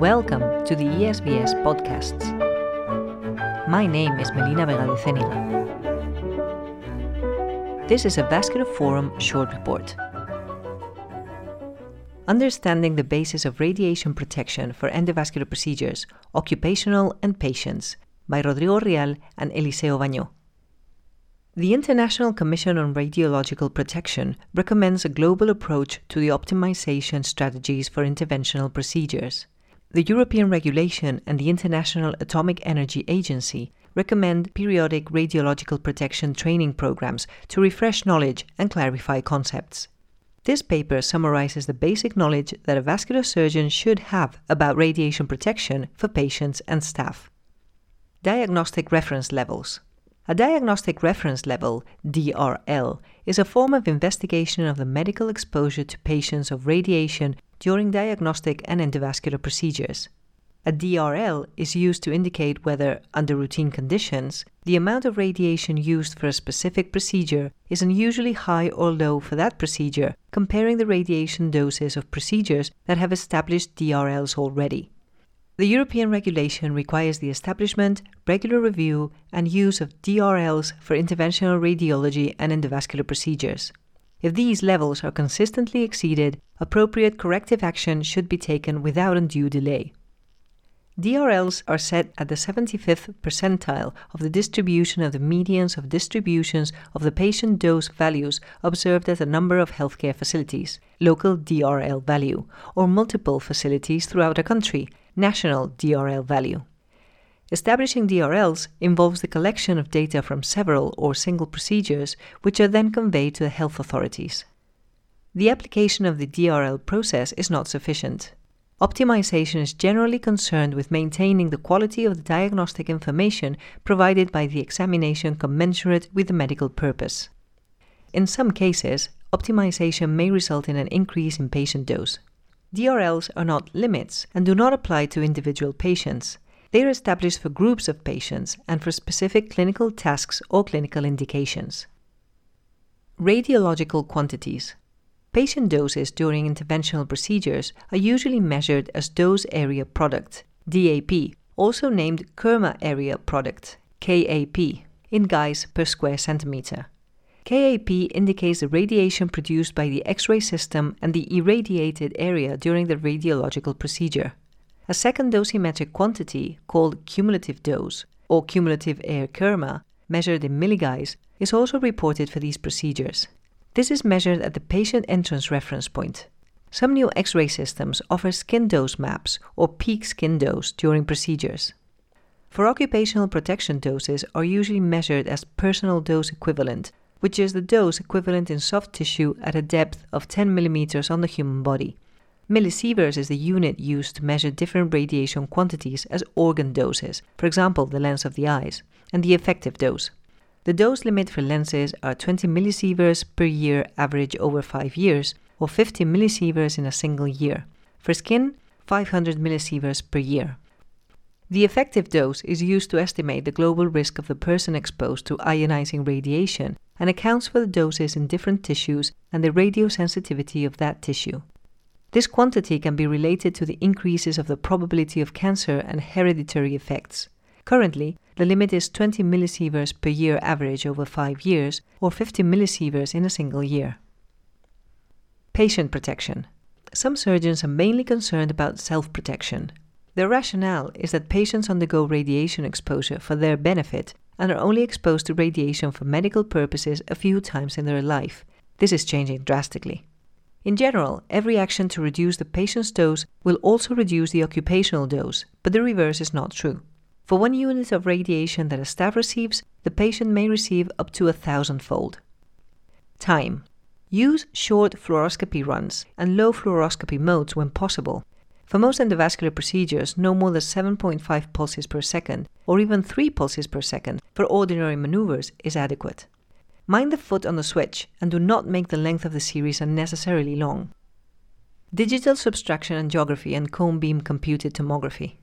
Welcome to the ESVS podcasts. My name is Melina Vega. This is a Vascular Forum short report. Understanding the basis of radiation protection for endovascular procedures, occupational and patients by Rodrigo Rial and Eliseo Bañó. The International Commission on Radiological Protection recommends a global approach to the optimization strategies for interventional procedures. The European regulation and the International Atomic Energy Agency recommend periodic radiological protection training programs to refresh knowledge and clarify concepts. This paper summarizes the basic knowledge that a vascular surgeon should have about radiation protection for patients and staff. Diagnostic reference levels. A diagnostic reference level, DRL, is a form of investigation of the medical exposure to patients of radiation during diagnostic and endovascular procedures. A DRL is used to indicate whether, under routine conditions, the amount of radiation used for a specific procedure is unusually high or low for that procedure, comparing the radiation doses of procedures that have established DRLs already. The European regulation requires the establishment, regular review, and use of DRLs for interventional radiology and endovascular procedures. If these levels are consistently exceeded, appropriate corrective action should be taken without undue delay. DRLs are set at the 75th percentile of the distribution of the medians of distributions of the patient dose values observed at a number of healthcare facilities, local DRL value, or multiple facilities throughout a country, national DRL value. Establishing DRLs involves the collection of data from several or single procedures, which are then conveyed to the health authorities. The application of the DRL process is not sufficient. Optimization is generally concerned with maintaining the quality of the diagnostic information provided by the examination commensurate with the medical purpose. In some cases, optimization may result in an increase in patient dose. DRLs are not limits and do not apply to individual patients. They are established for groups of patients and for specific clinical tasks or clinical indications. Radiological quantities. Patient doses during interventional procedures are usually measured as dose area product, DAP, also named Kerma area product, KAP, in Guy's per square centimeter. KAP indicates the radiation produced by the X ray system and the irradiated area during the radiological procedure. A second dosimetric quantity, called cumulative dose or cumulative air kerma, measured in milligauss, is also reported for these procedures. This is measured at the patient entrance reference point. Some new X ray systems offer skin dose maps or peak skin dose during procedures. For occupational protection doses are usually measured as personal dose equivalent which is the dose equivalent in soft tissue at a depth of 10 millimeters on the human body. Millisieverts is the unit used to measure different radiation quantities as organ doses, for example, the lens of the eyes, and the effective dose. The dose limit for lenses are 20 millisieverts per year average over 5 years, or 50 millisieverts in a single year. For skin, 500 millisieverts per year. The effective dose is used to estimate the global risk of the person exposed to ionizing radiation and accounts for the doses in different tissues and the radiosensitivity of that tissue. This quantity can be related to the increases of the probability of cancer and hereditary effects. Currently, the limit is 20 millisieverts per year average over 5 years or 50 millisieverts in a single year. Patient protection. Some surgeons are mainly concerned about self protection. Their rationale is that patients undergo radiation exposure for their benefit and are only exposed to radiation for medical purposes a few times in their life. This is changing drastically. In general, every action to reduce the patient's dose will also reduce the occupational dose, but the reverse is not true. For one unit of radiation that a staff receives, the patient may receive up to a thousandfold. Time. Use short fluoroscopy runs and low fluoroscopy modes when possible. For most endovascular procedures, no more than 7.5 pulses per second, or even 3 pulses per second, for ordinary maneuvers is adequate. Mind the foot on the switch and do not make the length of the series unnecessarily long. Digital subtraction angiography and cone beam computed tomography.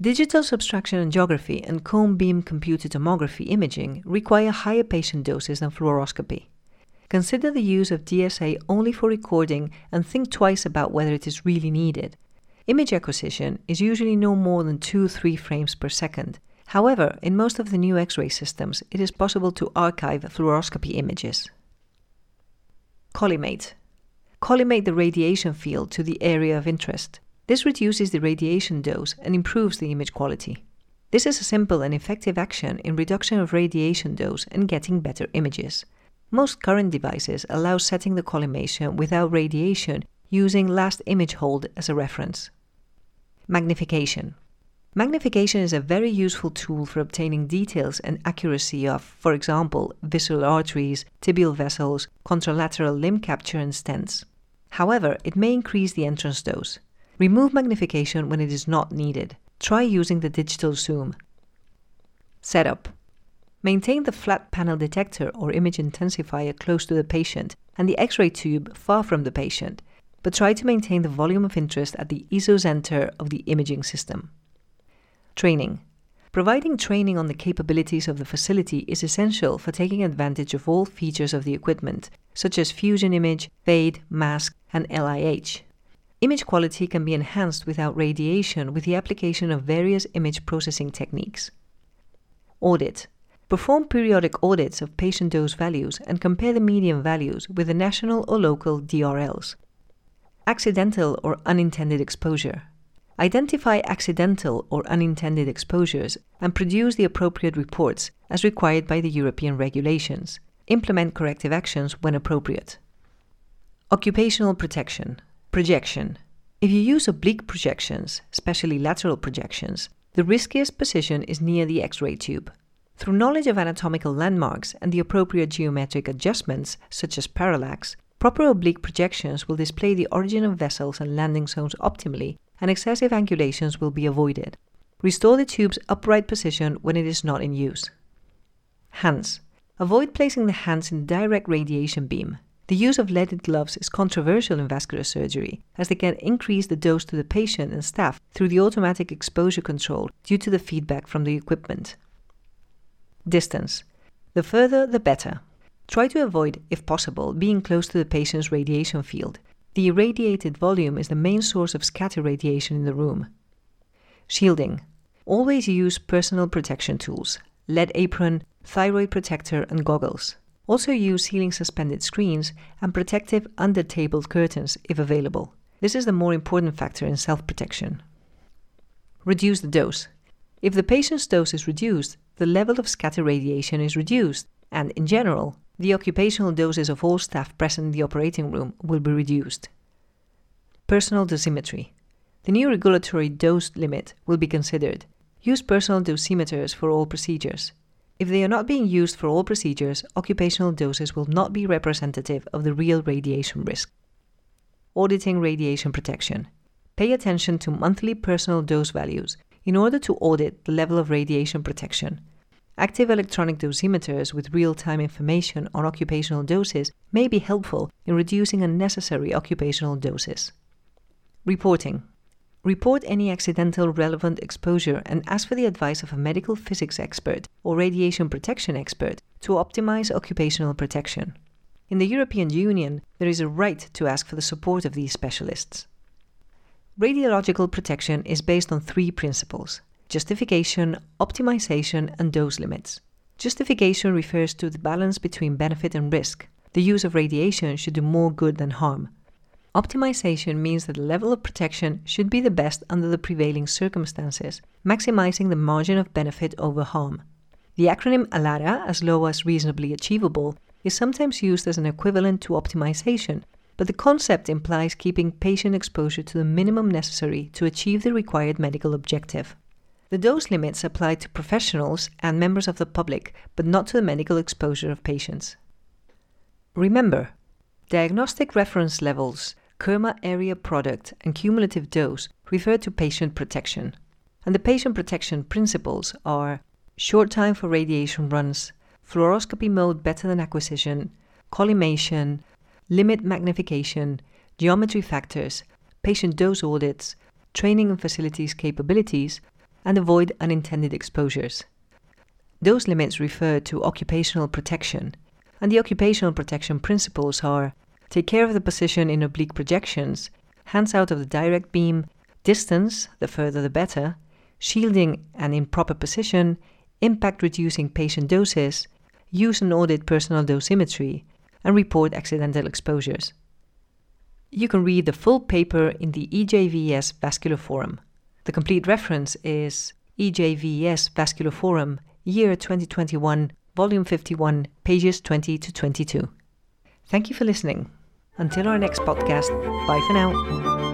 Digital subtraction angiography and cone beam computed tomography imaging require higher patient doses than fluoroscopy. Consider the use of DSA only for recording and think twice about whether it is really needed. Image acquisition is usually no more than 2 3 frames per second. However, in most of the new X ray systems, it is possible to archive fluoroscopy images. Collimate. Collimate the radiation field to the area of interest. This reduces the radiation dose and improves the image quality. This is a simple and effective action in reduction of radiation dose and getting better images. Most current devices allow setting the collimation without radiation using last image hold as a reference. Magnification. Magnification is a very useful tool for obtaining details and accuracy of, for example, visceral arteries, tibial vessels, contralateral limb capture, and stents. However, it may increase the entrance dose. Remove magnification when it is not needed. Try using the digital zoom. Setup. Maintain the flat panel detector or image intensifier close to the patient and the X ray tube far from the patient, but try to maintain the volume of interest at the isocenter of the imaging system. Training. Providing training on the capabilities of the facility is essential for taking advantage of all features of the equipment, such as fusion image, fade, mask, and LIH. Image quality can be enhanced without radiation with the application of various image processing techniques. Audit. Perform periodic audits of patient dose values and compare the median values with the national or local DRLs. Accidental or unintended exposure. Identify accidental or unintended exposures and produce the appropriate reports as required by the European regulations. Implement corrective actions when appropriate. Occupational protection. Projection. If you use oblique projections, especially lateral projections, the riskiest position is near the X ray tube. Through knowledge of anatomical landmarks and the appropriate geometric adjustments, such as parallax, proper oblique projections will display the origin of vessels and landing zones optimally, and excessive angulations will be avoided. Restore the tube's upright position when it is not in use. Hands. Avoid placing the hands in direct radiation beam. The use of leaded gloves is controversial in vascular surgery, as they can increase the dose to the patient and staff through the automatic exposure control due to the feedback from the equipment. Distance. The further, the better. Try to avoid, if possible, being close to the patient's radiation field. The irradiated volume is the main source of scatter radiation in the room. Shielding. Always use personal protection tools, lead apron, thyroid protector, and goggles. Also use ceiling suspended screens and protective under table curtains if available. This is the more important factor in self protection. Reduce the dose. If the patient's dose is reduced, the level of scatter radiation is reduced, and in general, the occupational doses of all staff present in the operating room will be reduced. Personal dosimetry. The new regulatory dose limit will be considered. Use personal dosimeters for all procedures. If they are not being used for all procedures, occupational doses will not be representative of the real radiation risk. Auditing radiation protection. Pay attention to monthly personal dose values in order to audit the level of radiation protection. Active electronic dosimeters with real time information on occupational doses may be helpful in reducing unnecessary occupational doses. Reporting Report any accidental relevant exposure and ask for the advice of a medical physics expert or radiation protection expert to optimize occupational protection. In the European Union, there is a right to ask for the support of these specialists. Radiological protection is based on three principles justification, optimization, and dose limits. Justification refers to the balance between benefit and risk. The use of radiation should do more good than harm. Optimization means that the level of protection should be the best under the prevailing circumstances, maximizing the margin of benefit over harm. The acronym ALARA, as low as reasonably achievable, is sometimes used as an equivalent to optimization, but the concept implies keeping patient exposure to the minimum necessary to achieve the required medical objective. The dose limits apply to professionals and members of the public, but not to the medical exposure of patients. Remember, diagnostic reference levels Kerma area product and cumulative dose refer to patient protection. And the patient protection principles are short time for radiation runs, fluoroscopy mode better than acquisition, collimation, limit magnification, geometry factors, patient dose audits, training and facilities capabilities, and avoid unintended exposures. Those limits refer to occupational protection, and the occupational protection principles are Take care of the position in oblique projections, hands out of the direct beam, distance, the further the better, shielding and improper position, impact reducing patient doses, use and audit personal dosimetry, and report accidental exposures. You can read the full paper in the EJVS Vascular Forum. The complete reference is EJVS Vascular Forum, year 2021, volume 51, pages 20 to 22. Thank you for listening. Until our next podcast, bye for now.